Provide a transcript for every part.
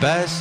best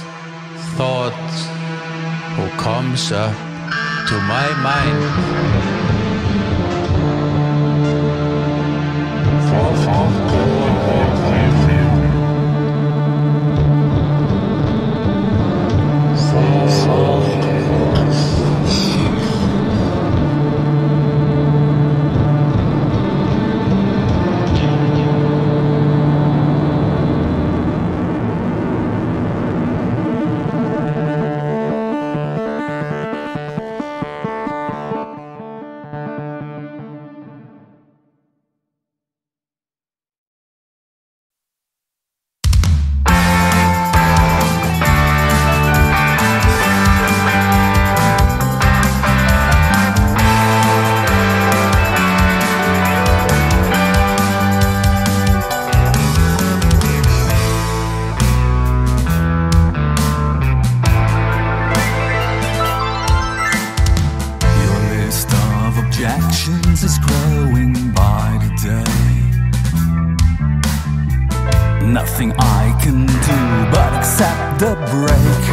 can do but accept the break.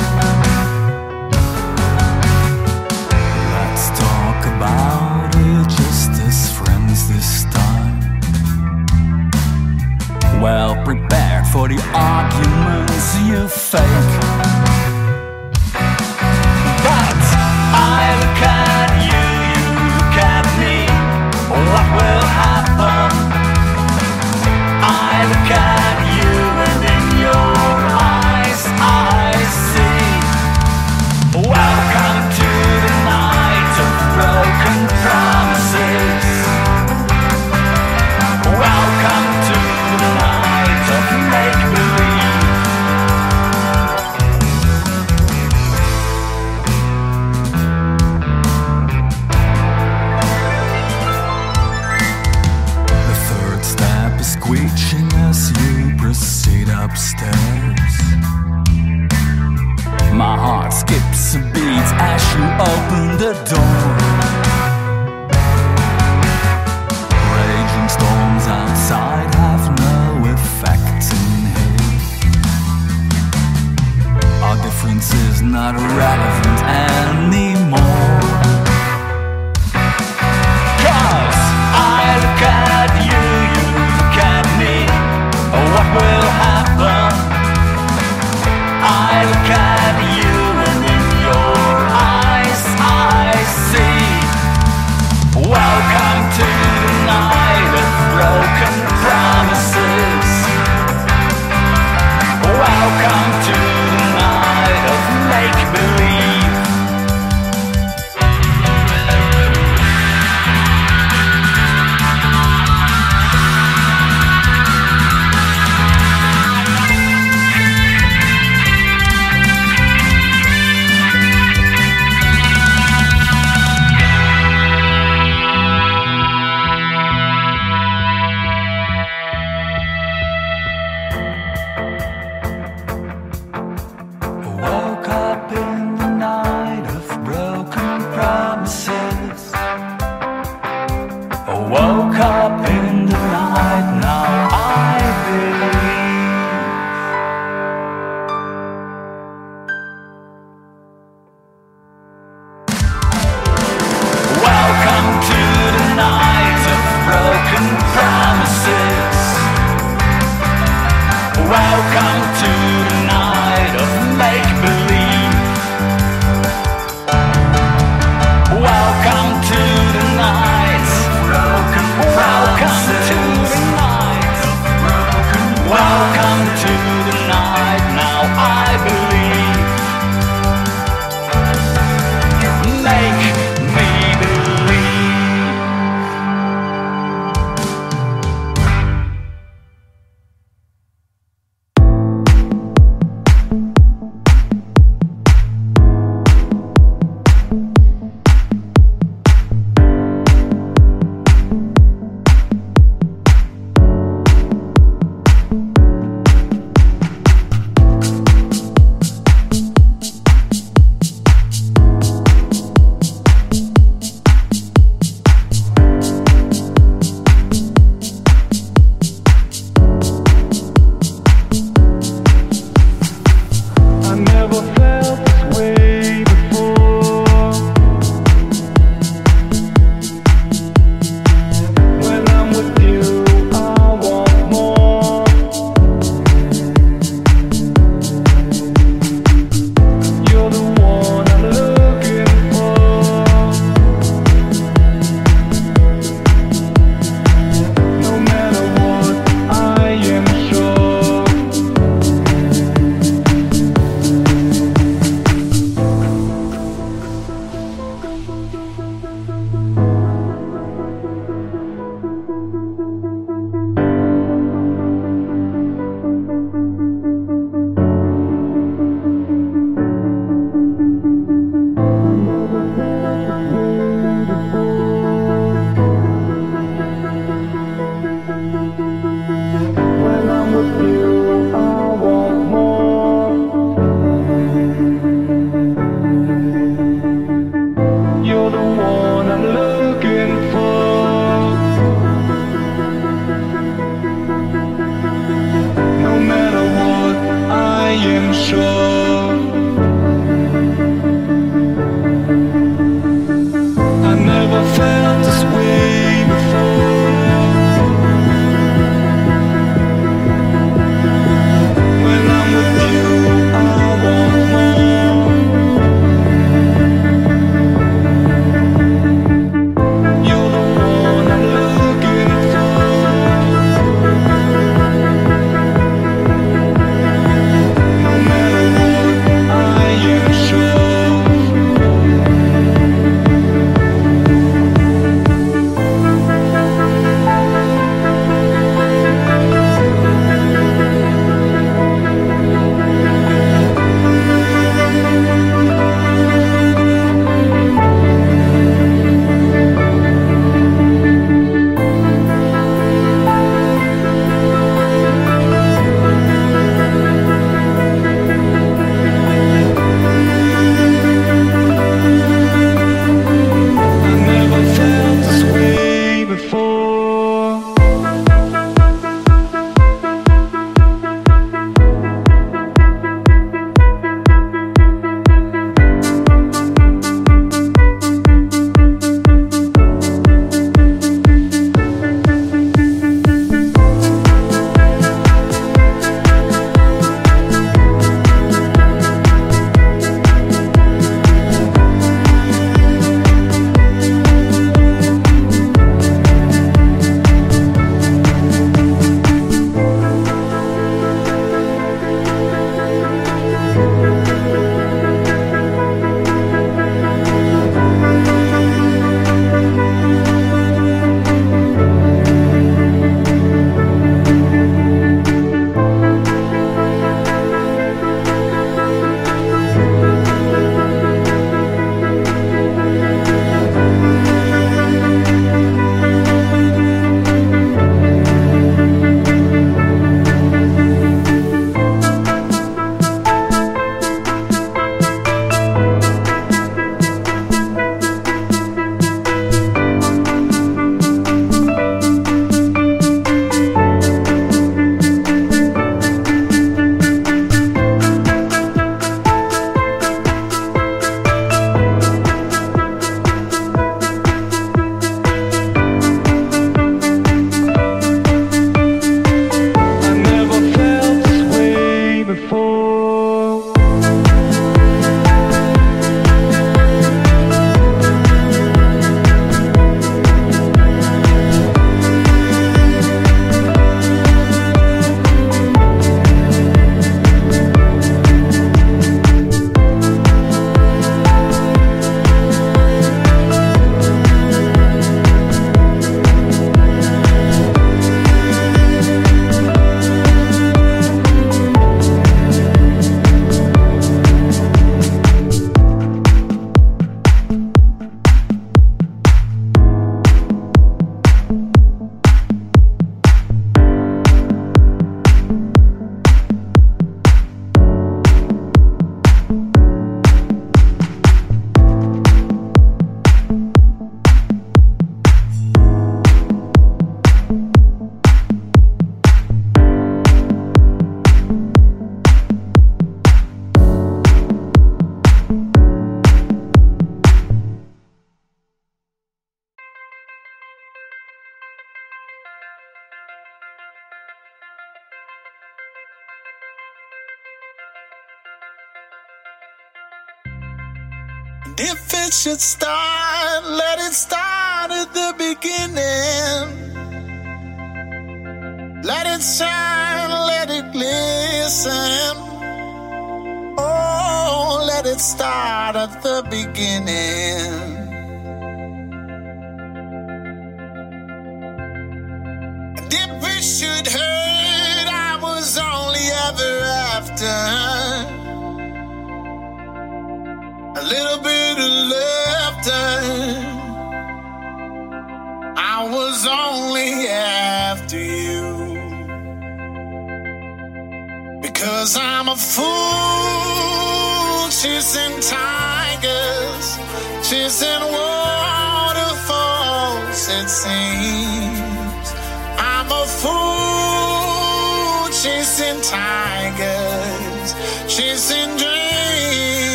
Let's talk about it just as friends this time. Well prepared for the arguments you fake.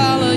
Take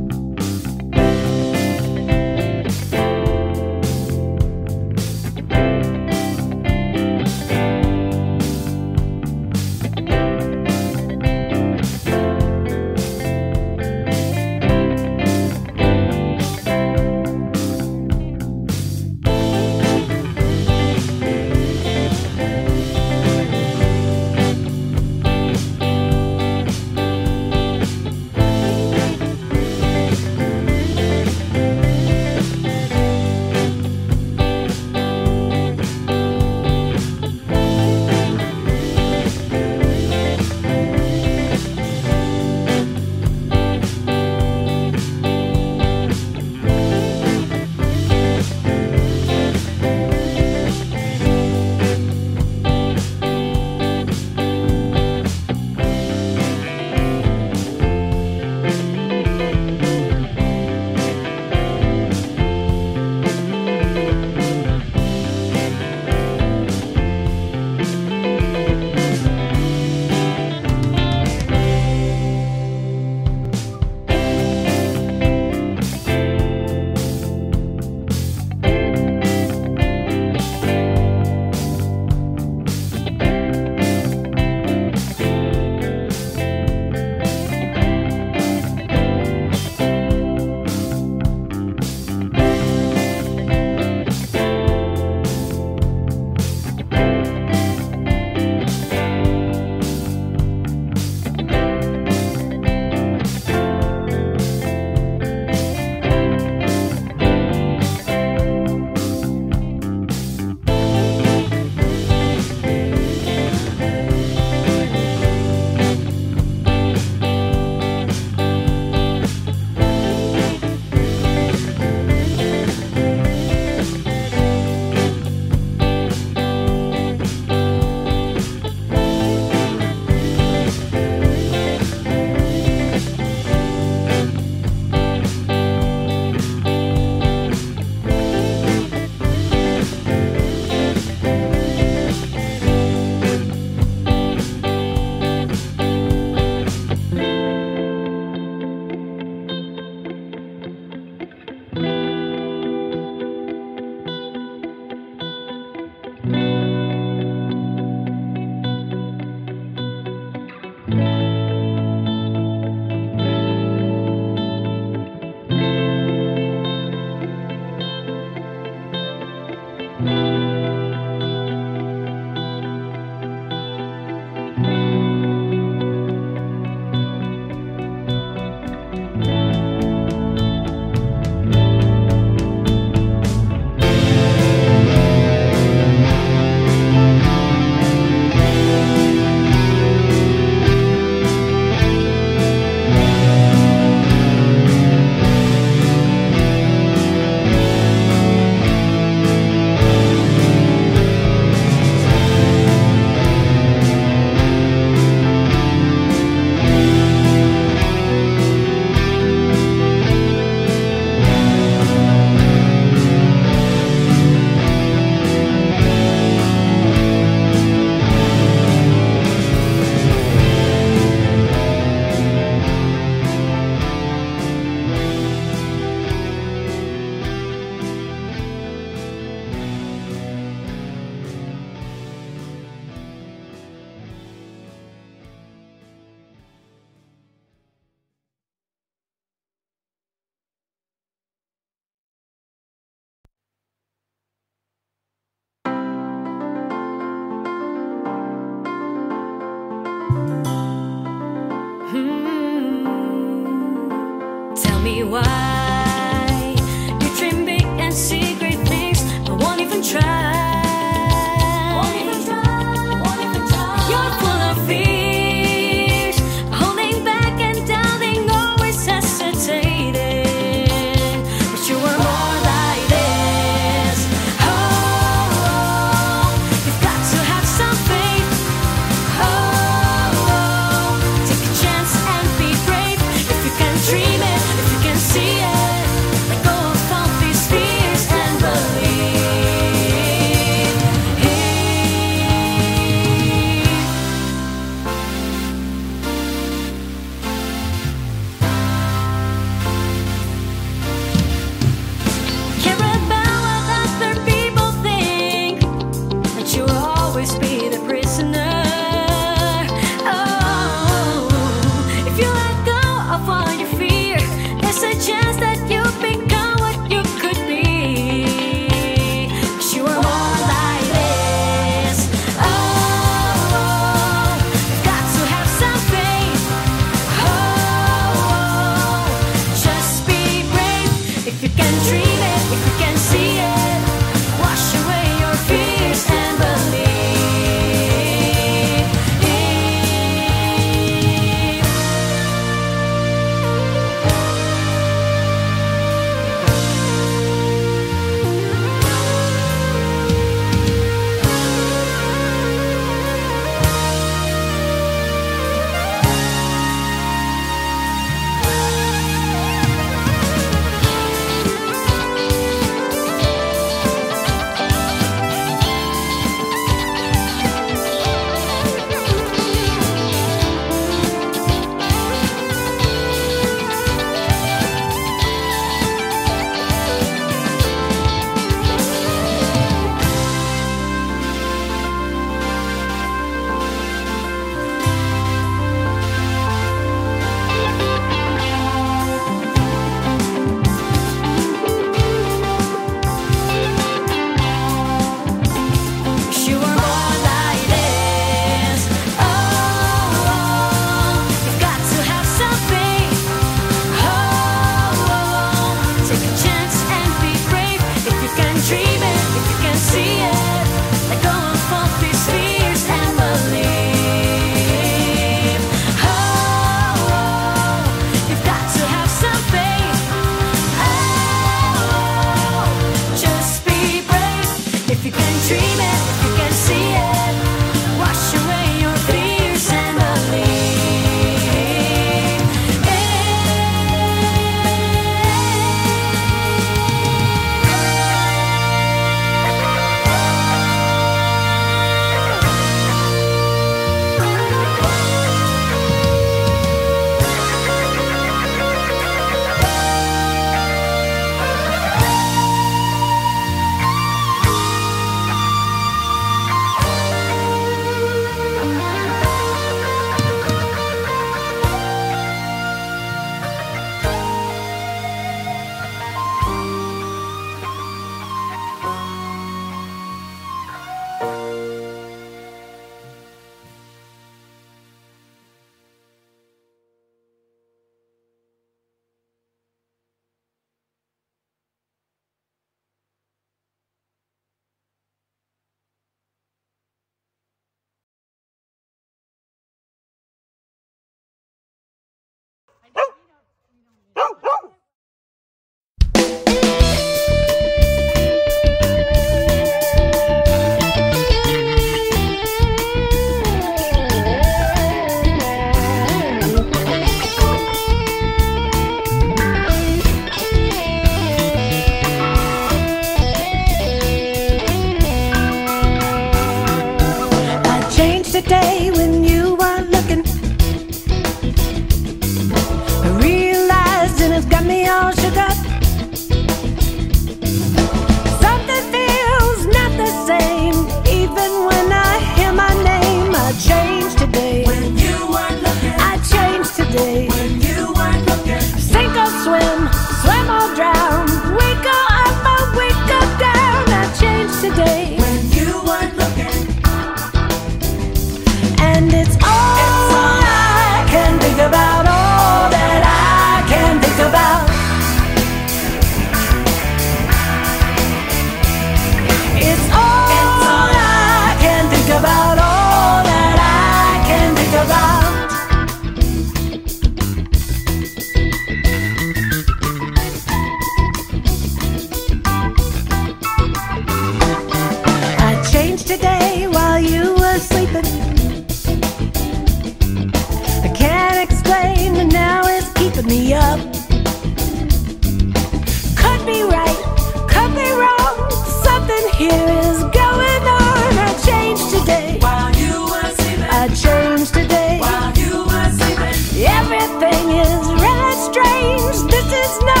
This is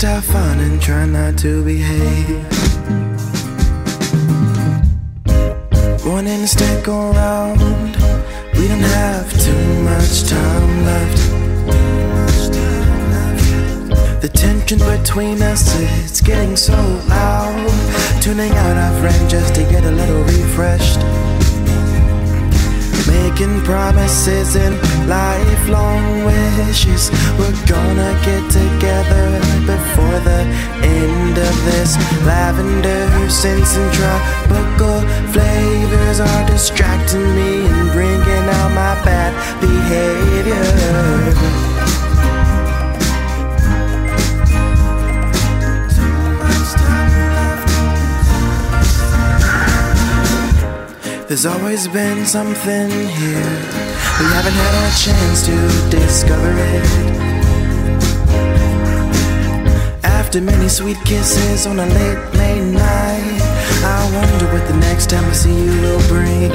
just have fun and try not to behave. One instant go round. We don't have too much time left. The tension between us Making promises and lifelong wishes. We're gonna get together before the end of this. Lavender scents and tropical flavors are distracting me and bringing out my bad behavior. There's always been something here. We haven't had a chance to discover it. After many sweet kisses on a late, late night, I wonder what the next time I see you will bring.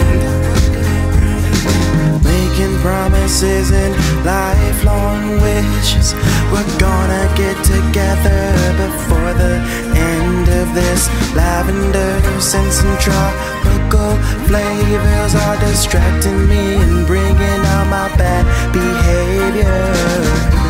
Making promises and lifelong wishes. We're gonna get together before the end of this. Lavender scents and tropical flavors are distracting me and bringing out my bad behavior.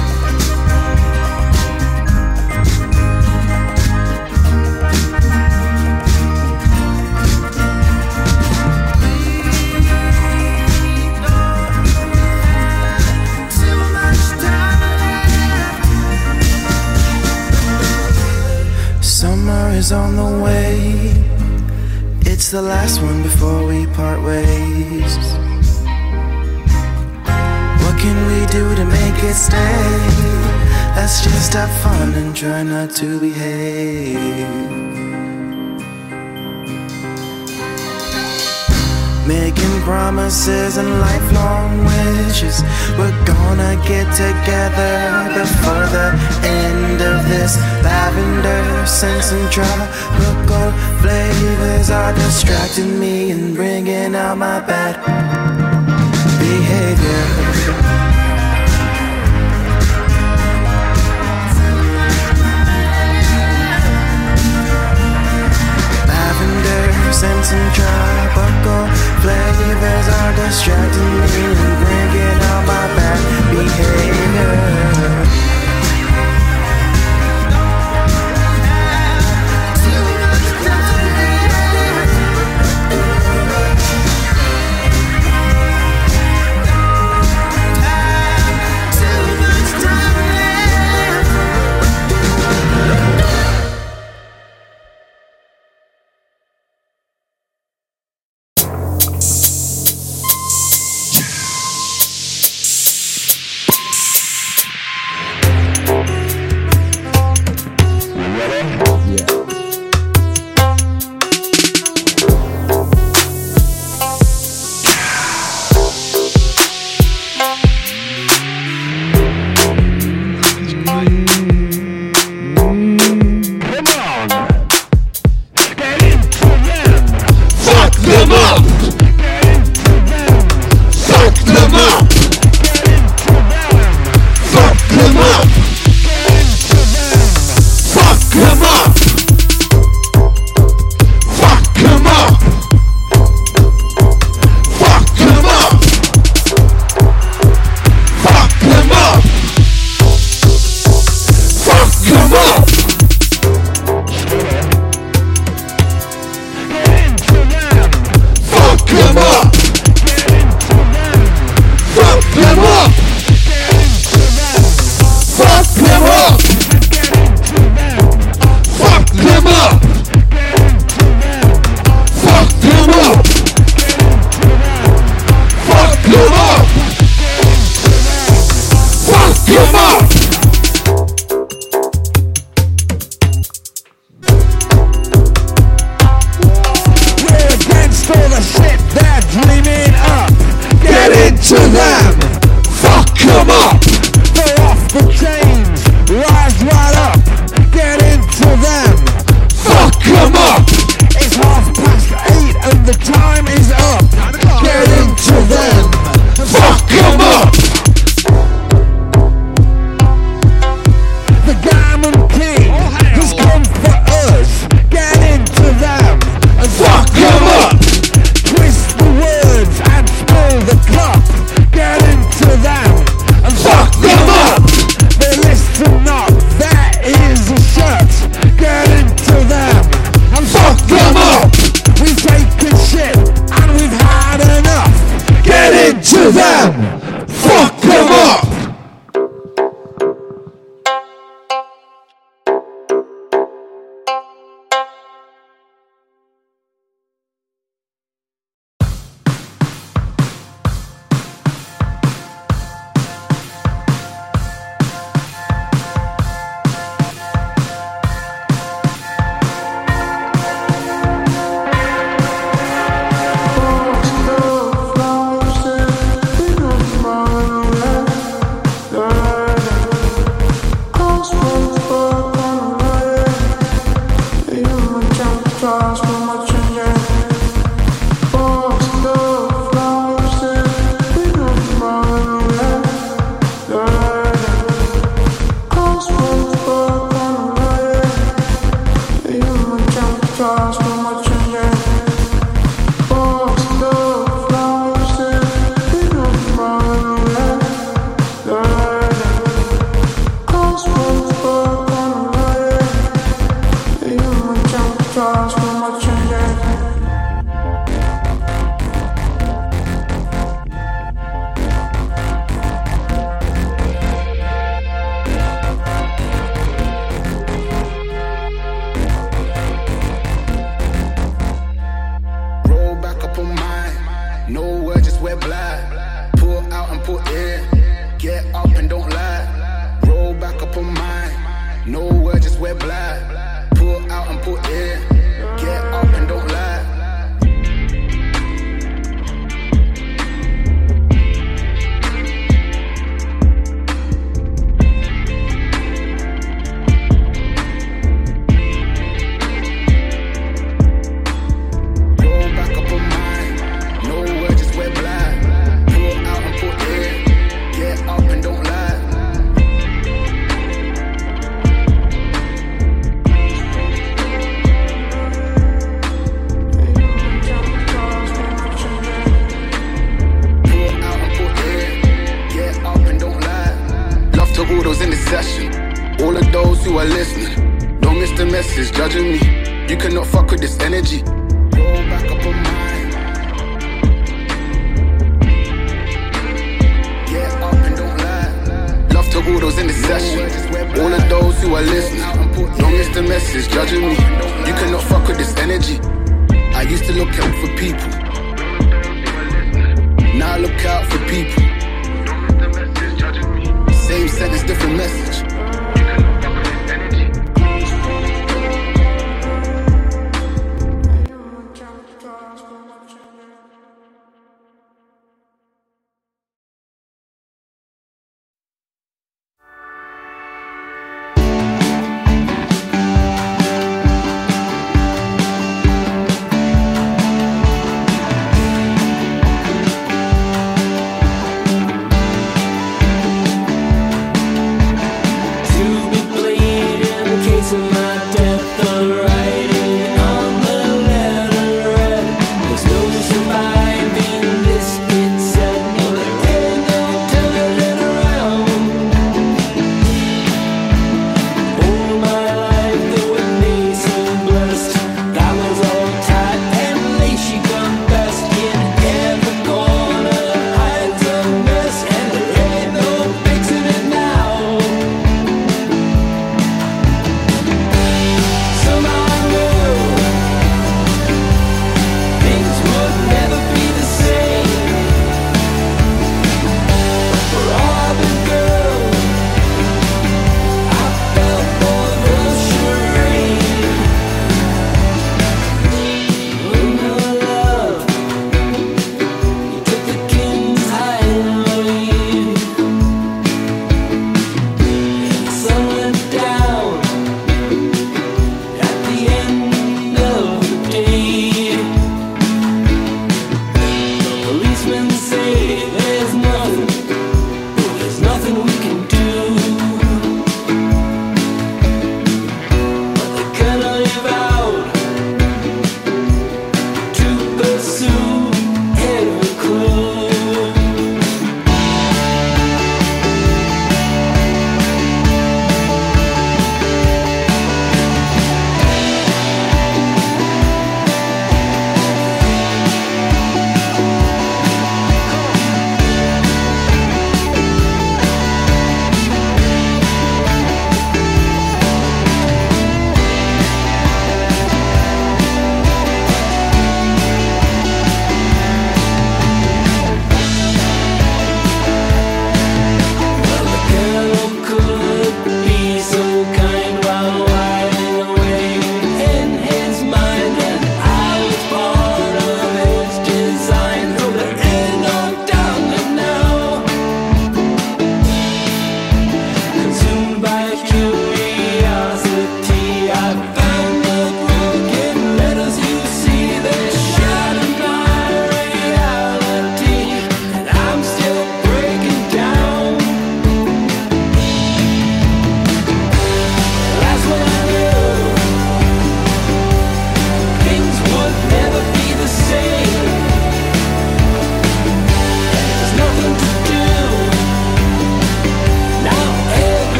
The last one before we part ways. What can we do to make it stay? Let's just have fun and try not to behave. Making promises and lifelong wishes. We're gonna get together before the end of this. Lavender scents and tropical flavors are distracting me and bringing out my bad behavior. scents and tropical flavors are distracting me and bringing out my bad behavior.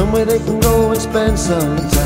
Somewhere they can go and spend some time.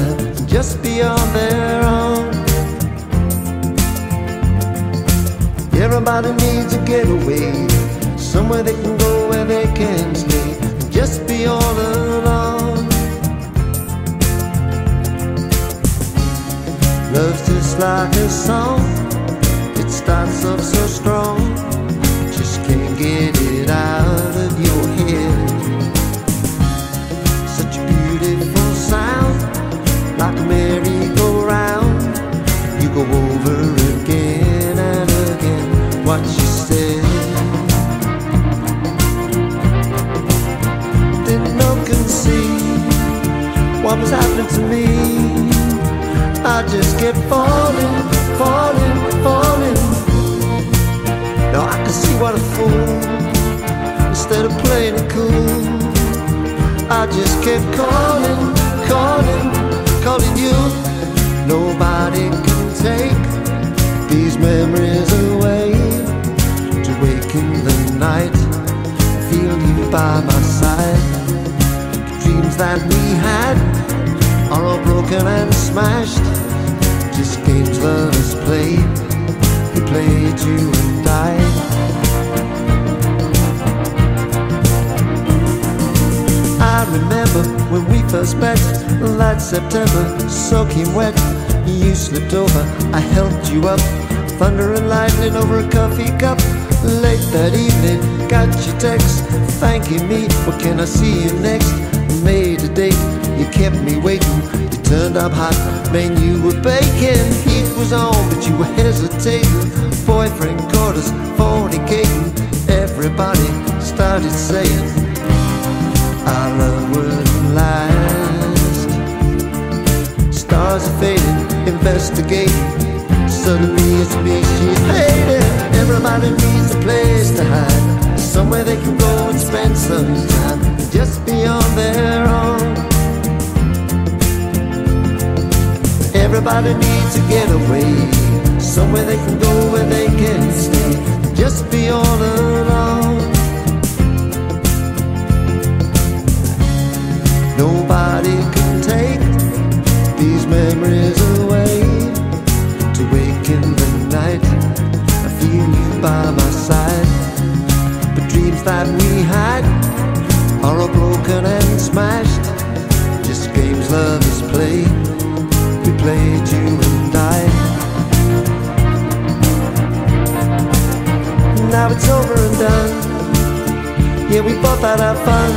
Yeah, we both had our fun,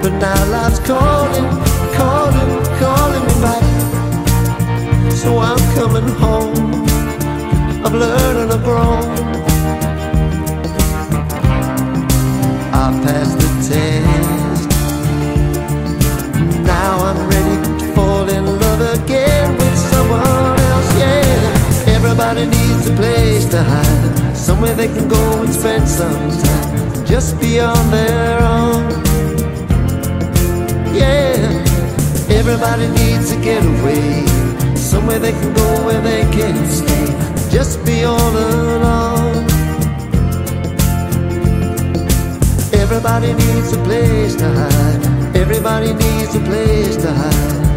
but now life's calling, calling, calling me back. So I'm coming home. I've learned and I've grown. I passed the test. Now I'm ready to fall in love again with someone else. Yeah, everybody needs a place to hide, somewhere they can go and spend some time just be on their own. Yeah, everybody needs a getaway, somewhere they can go where they can stay, just be all alone. Everybody needs a place to hide, everybody needs a place to hide.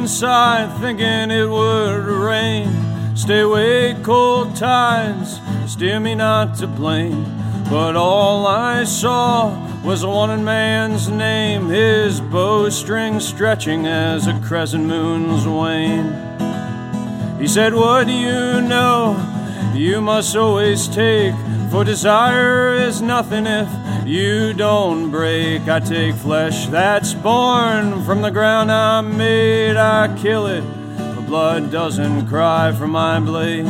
Inside thinking it would rain. Stay away, cold tides, steer me not to blame. But all I saw was a wanted man's name, his bowstring stretching as a crescent moon's wane. He said, What do you know? You must always take, for desire is nothing if you don't break. I take flesh that's born from the ground I'm made, I kill it, The blood doesn't cry for my blade.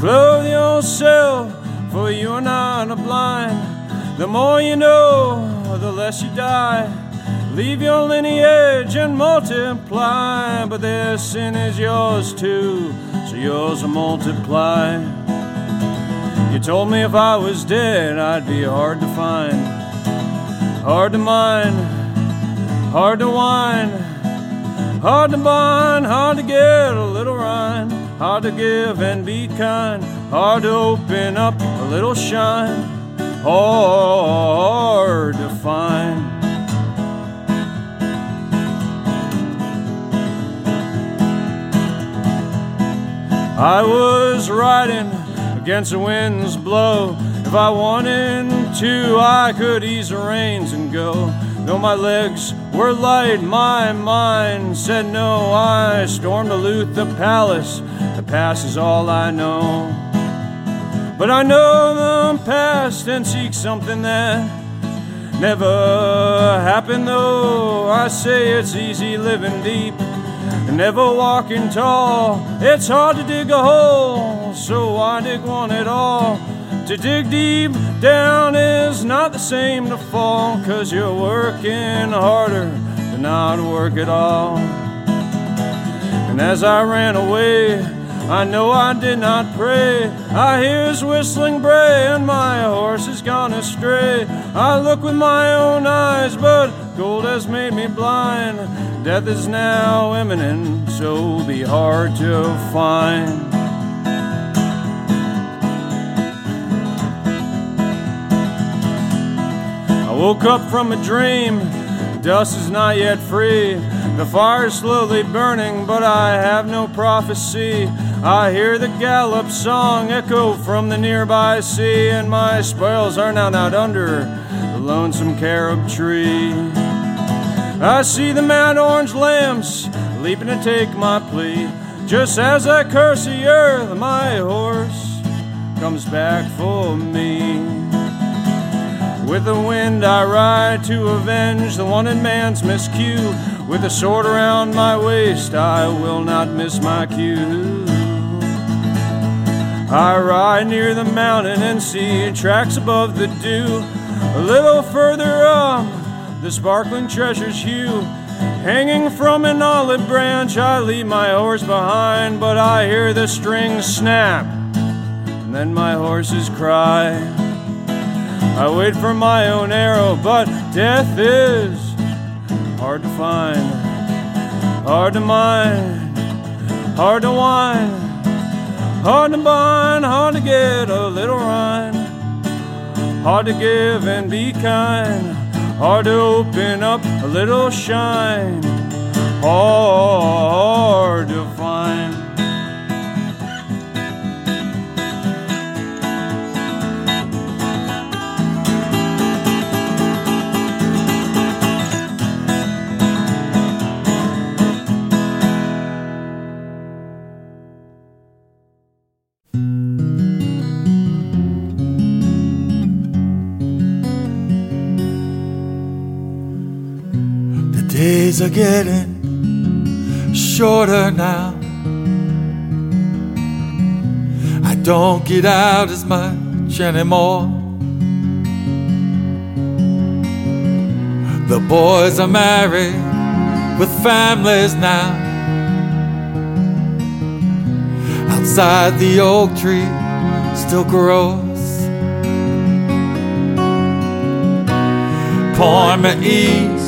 Clothe yourself, for you're not a blind. The more you know, the less you die. Leave your lineage and multiply, but their sin is yours too, so yours will multiply. You told me if I was dead, I'd be hard to find, hard to mind, hard to whine, hard to bind, hard to get a little rind, hard to give and be kind, hard to open up a little shine, hard to find. I was riding against the wind's blow. If I wanted to, I could ease the reins and go. Though my legs were light, my mind said no. I stormed to loot the palace. The past is all I know. But I know the past and seek something that never happened, though. I say it's easy living deep never walking tall. It's hard to dig a hole, so I dig one at all. To dig deep down is not the same to fall, cause you're working harder to not work at all. And as I ran away, I know I did not pray. I hear his whistling bray, and my horse has gone astray. I look with my own eyes, but gold has made me blind. Death is now imminent, so be hard to find. I woke up from a dream, dust is not yet free. The fire is slowly burning, but I have no prophecy. I hear the gallop song echo from the nearby sea, and my spoils are now out under the lonesome carob tree. I see the mad orange lambs leaping to take my plea. Just as I curse the earth, my horse comes back for me. With the wind I ride to avenge the wanted man's miscue. With a sword around my waist, I will not miss my cue. I ride near the mountain and see tracks above the dew. A little further up, the sparkling treasure's hue. Hanging from an olive branch, I leave my horse behind, but I hear the strings snap, and then my horses cry. I wait for my own arrow, but death is hard to find, hard to mind, hard to wind, hard to bind, hard to get a little rhyme, hard to give and be kind, hard to open up a little shine, hard to find. Are getting shorter now. I don't get out as much anymore. The boys are married with families now. Outside the oak tree still grows. Me east,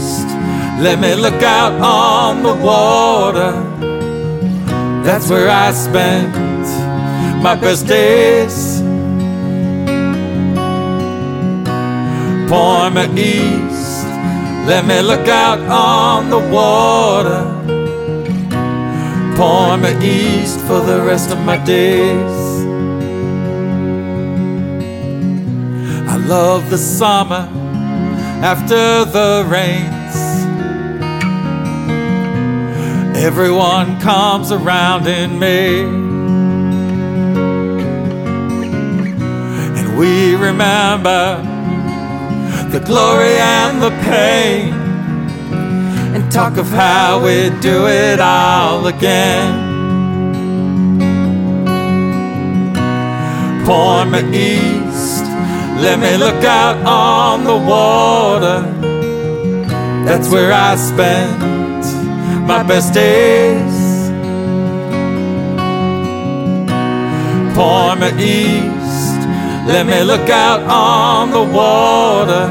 let me look out on the water. That's where I spent my best days. Point me east, let me look out on the water. Point me east for the rest of my days. I love the summer after the rains. Everyone comes around in May. And we remember the glory and the pain. And talk of how we'd do it all again. Point me east, let me look out on the water. That's where I spent my best days. Point me east, let me look out on the water.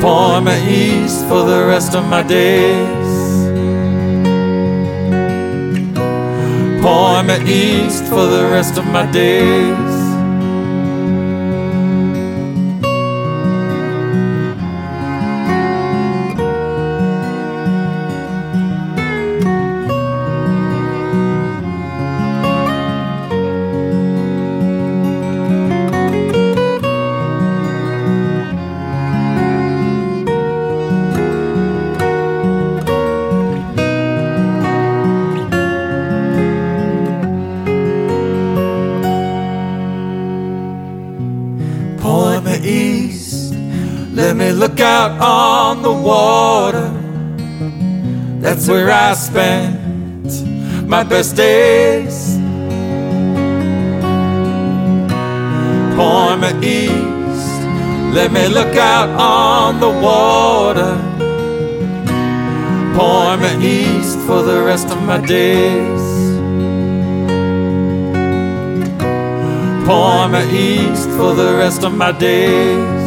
Point me east for the rest of my days. Point me east for the rest of my days. Spent my best days. Point me east, let me look out on the water. Point me east for the rest of my days. Point me east for the rest of my days.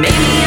Maybe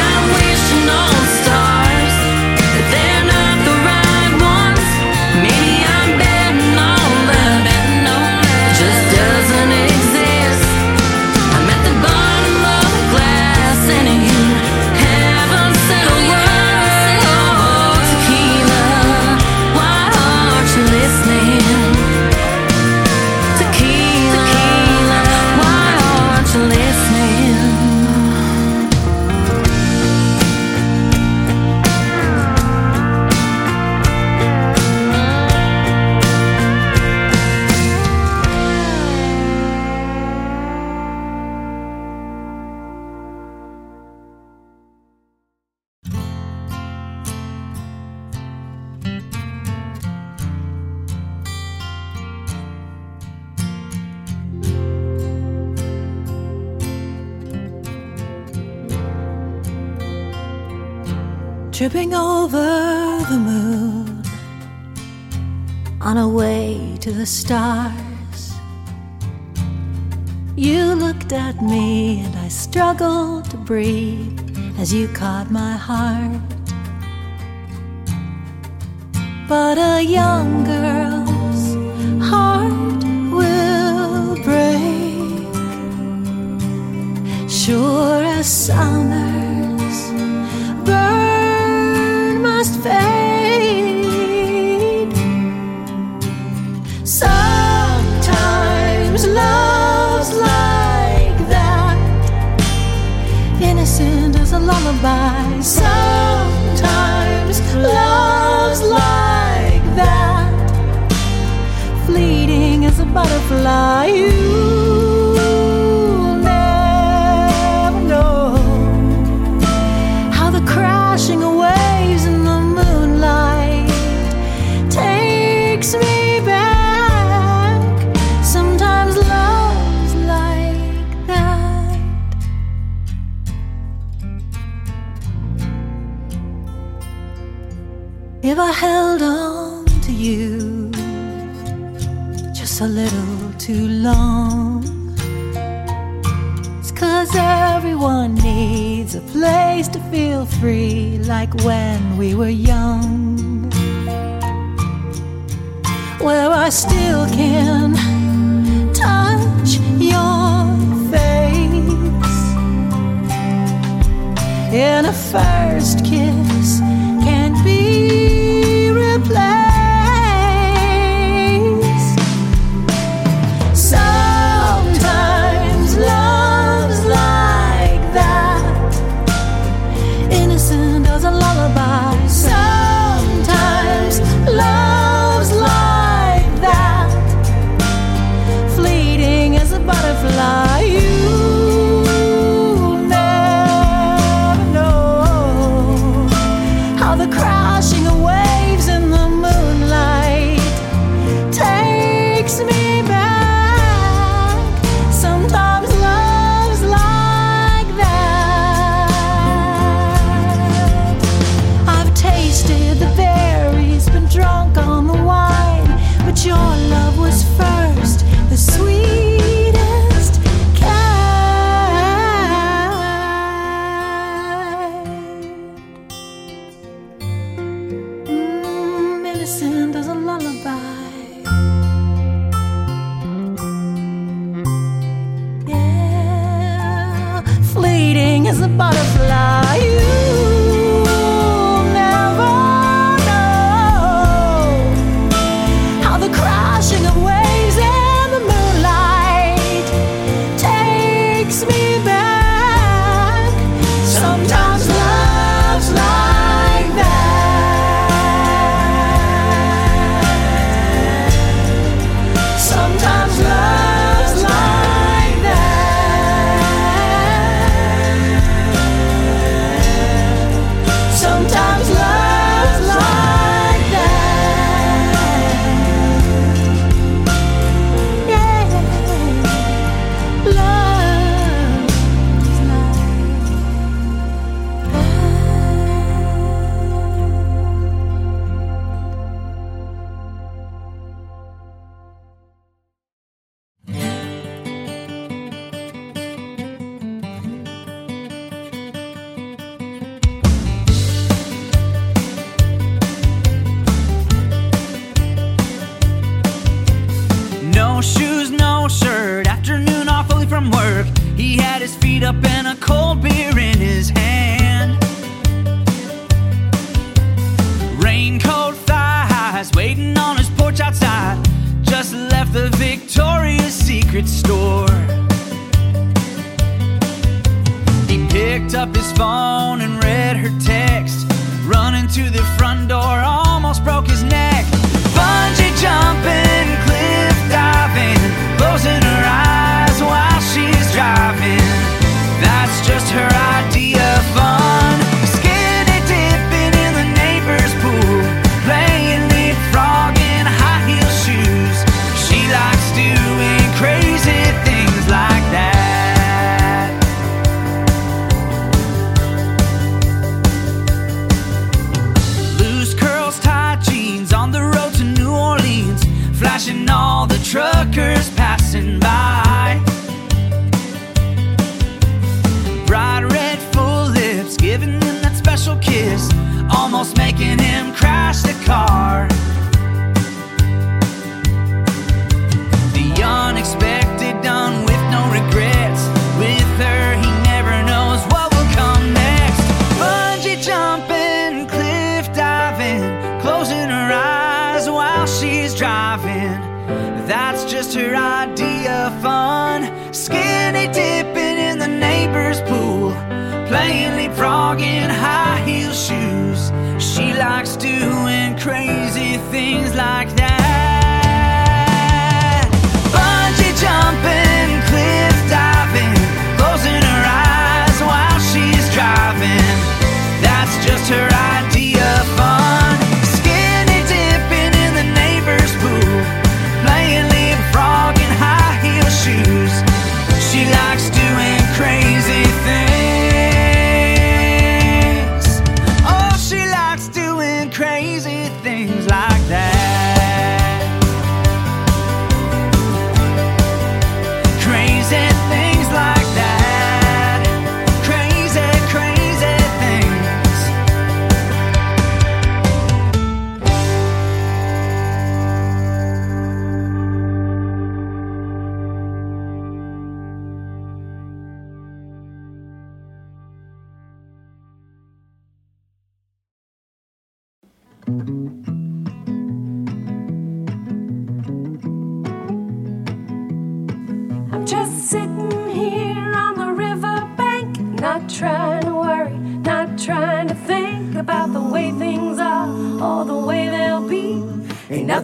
breathe as you caught my heart. But a young girl place to feel free, like when we were young. Where I still can touch your face. In a first kiss, can't be replaced.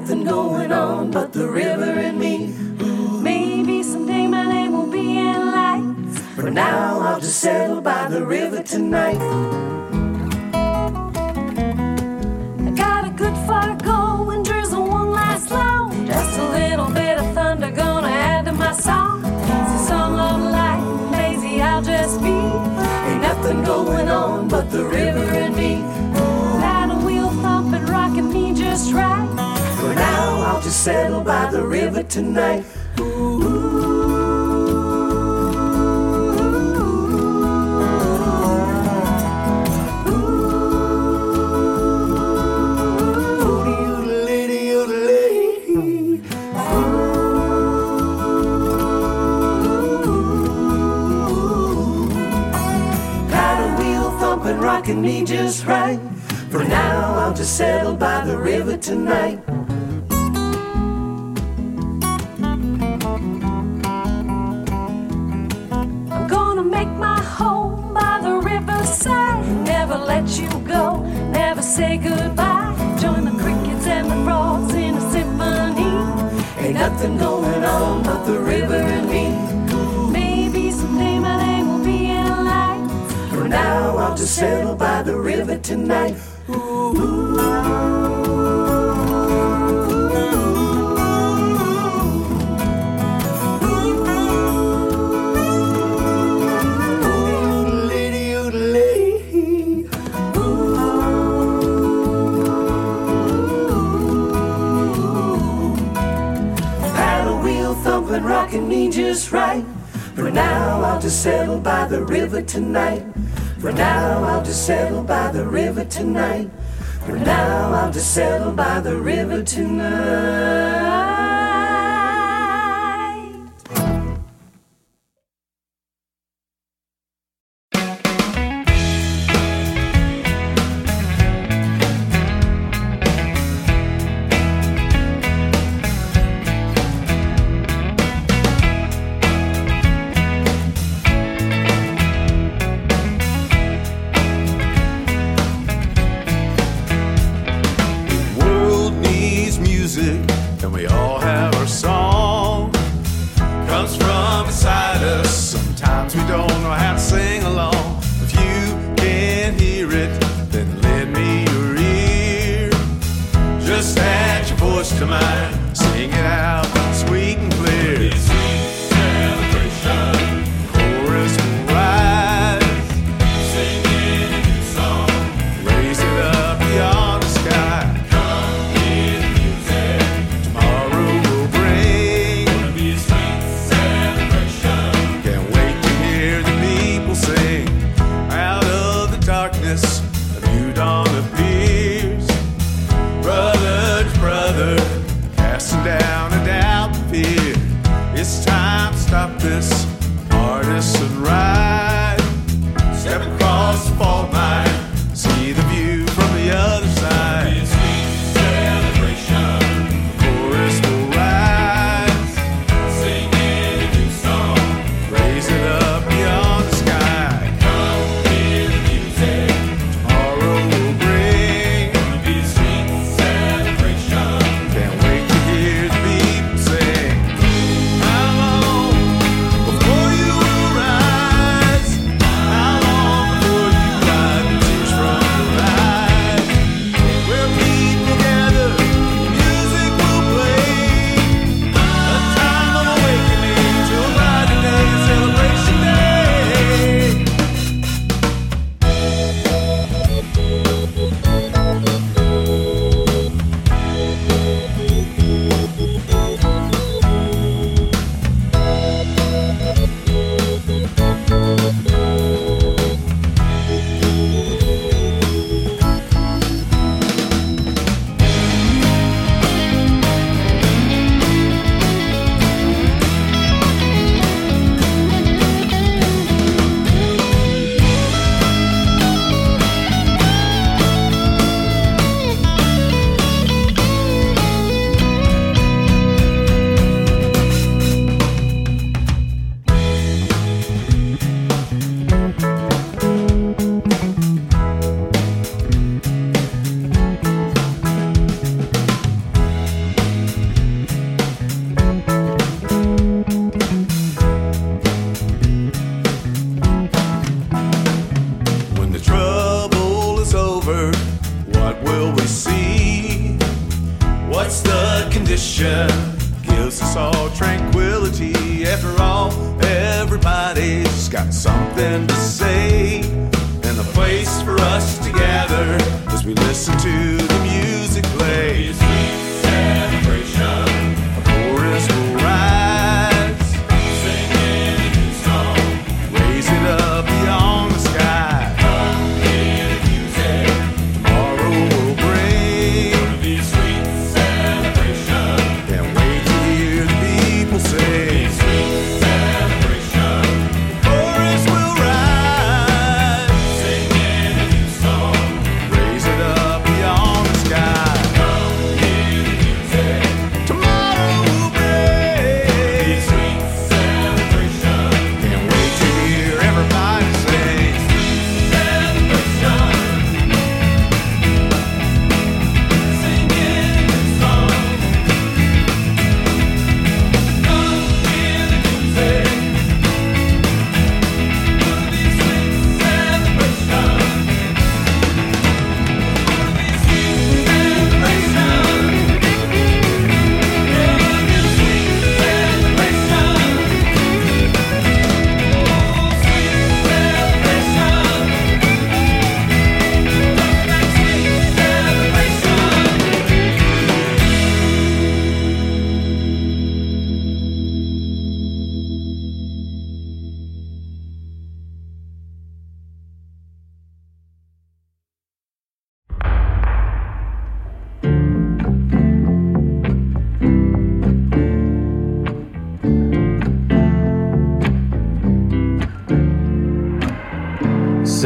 Nothing going on but the river and me. Maybe someday my name will be in lights. For now, I'll just settle by the river tonight. I got a good fire going, drizzle one last low. Just a little bit of thunder gonna add to my song. So some love light, lazy I'll just be. Ain't nothing going on but the river and me. Settle by the river tonight. Rocking me just right. For now, I'll just settle by the river tonight. Say goodbye. Join the crickets and the frogs in a symphony. Ain't nothing going on but the river and me. Maybe someday my name will be in lights. For now, I'll just settle by just right. For now, I'll just settle by the river tonight. For now, I'll just settle by the river tonight. For now, I'll just settle by the river tonight. this.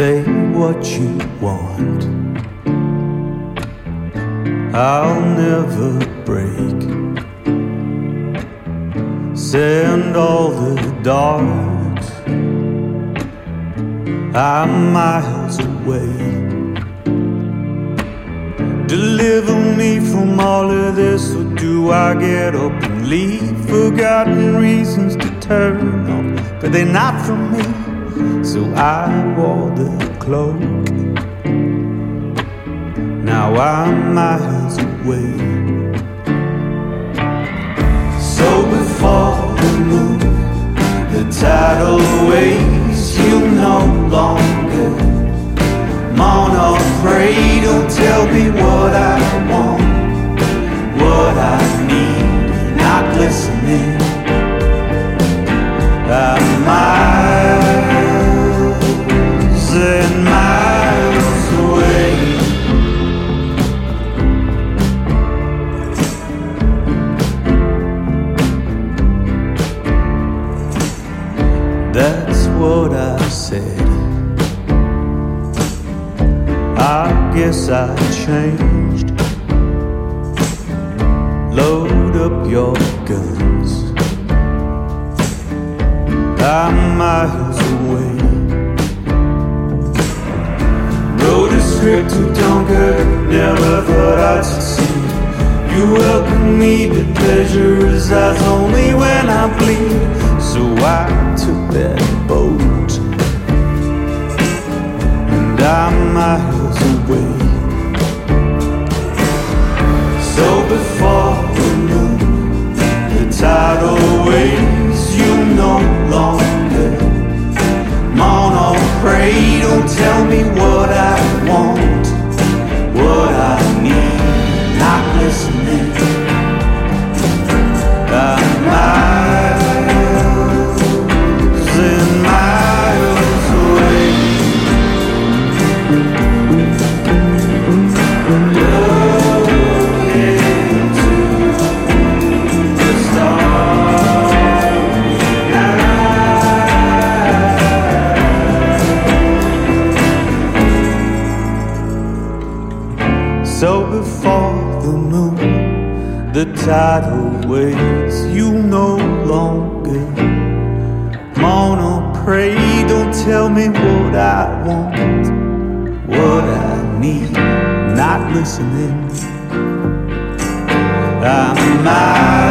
say what you want. I'll never break. Send all the dogs. I'm miles away. Deliver me from all of this, or do I get up and leave? Forgotten reasons to turn off, but they're not for me so I wore the cloak. Now I'm miles away. So before the moon, the tidal waves, you no longer mourn or pray. Don't tell me what I want, what I need, not listening. I'm miles miles away. That's what I said. I guess I changed. Load up your guns. I'm miles away. Script to Dunkirk, never thought I'd succeed. You welcome me, but pleasure resides only when I bleed. So I took that boat, and I'm miles away. So before the moon, the tidal waves, you no longer pray. Don't tell me what I want, what I need. Not listening. I'm tidal waves, you no longer mono pray. Don't tell me what I want, what I need. Not listening. I'm miles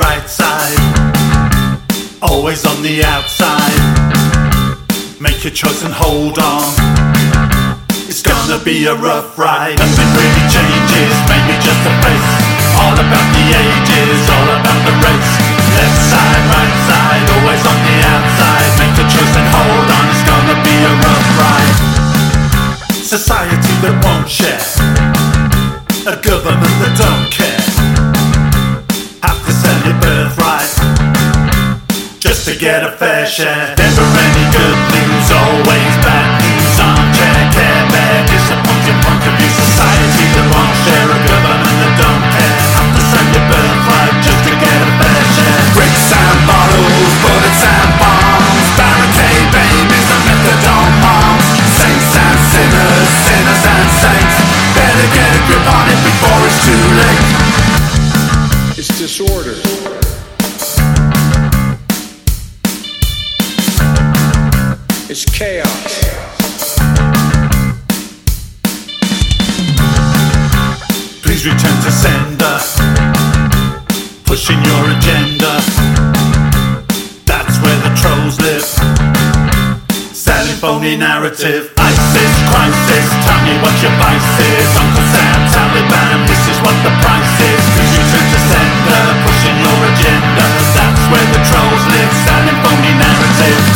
right side, always on the outside. Make your choice and hold on. It's gonna be a rough ride. Nothing really changes, maybe just a face. All about the ages, all about the race. Left side, right side, always on the outside. Make your choice and hold on, it's gonna be a rough ride. Society that won't share, a government that don't care. get a fair share. Never any good news, always narrative. ISIS, crisis, tell me what your vice is. Uncle Sam, Taliban, this is what the price is. Cause you turn to sender, pushing your agenda. That's where the trolls live, standing phony narrative.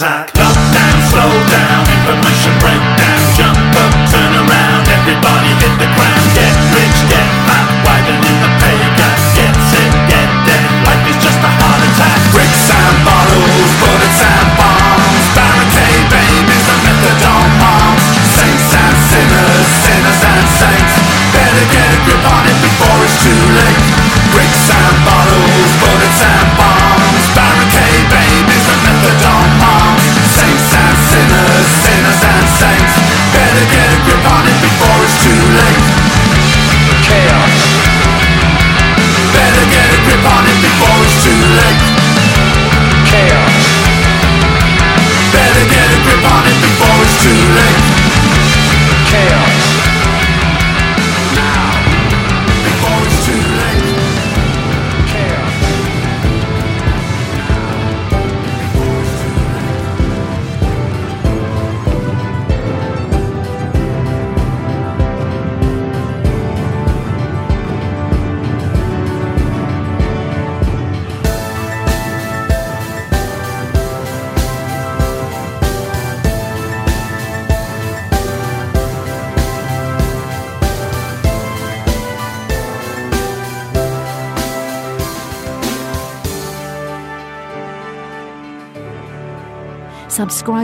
attack.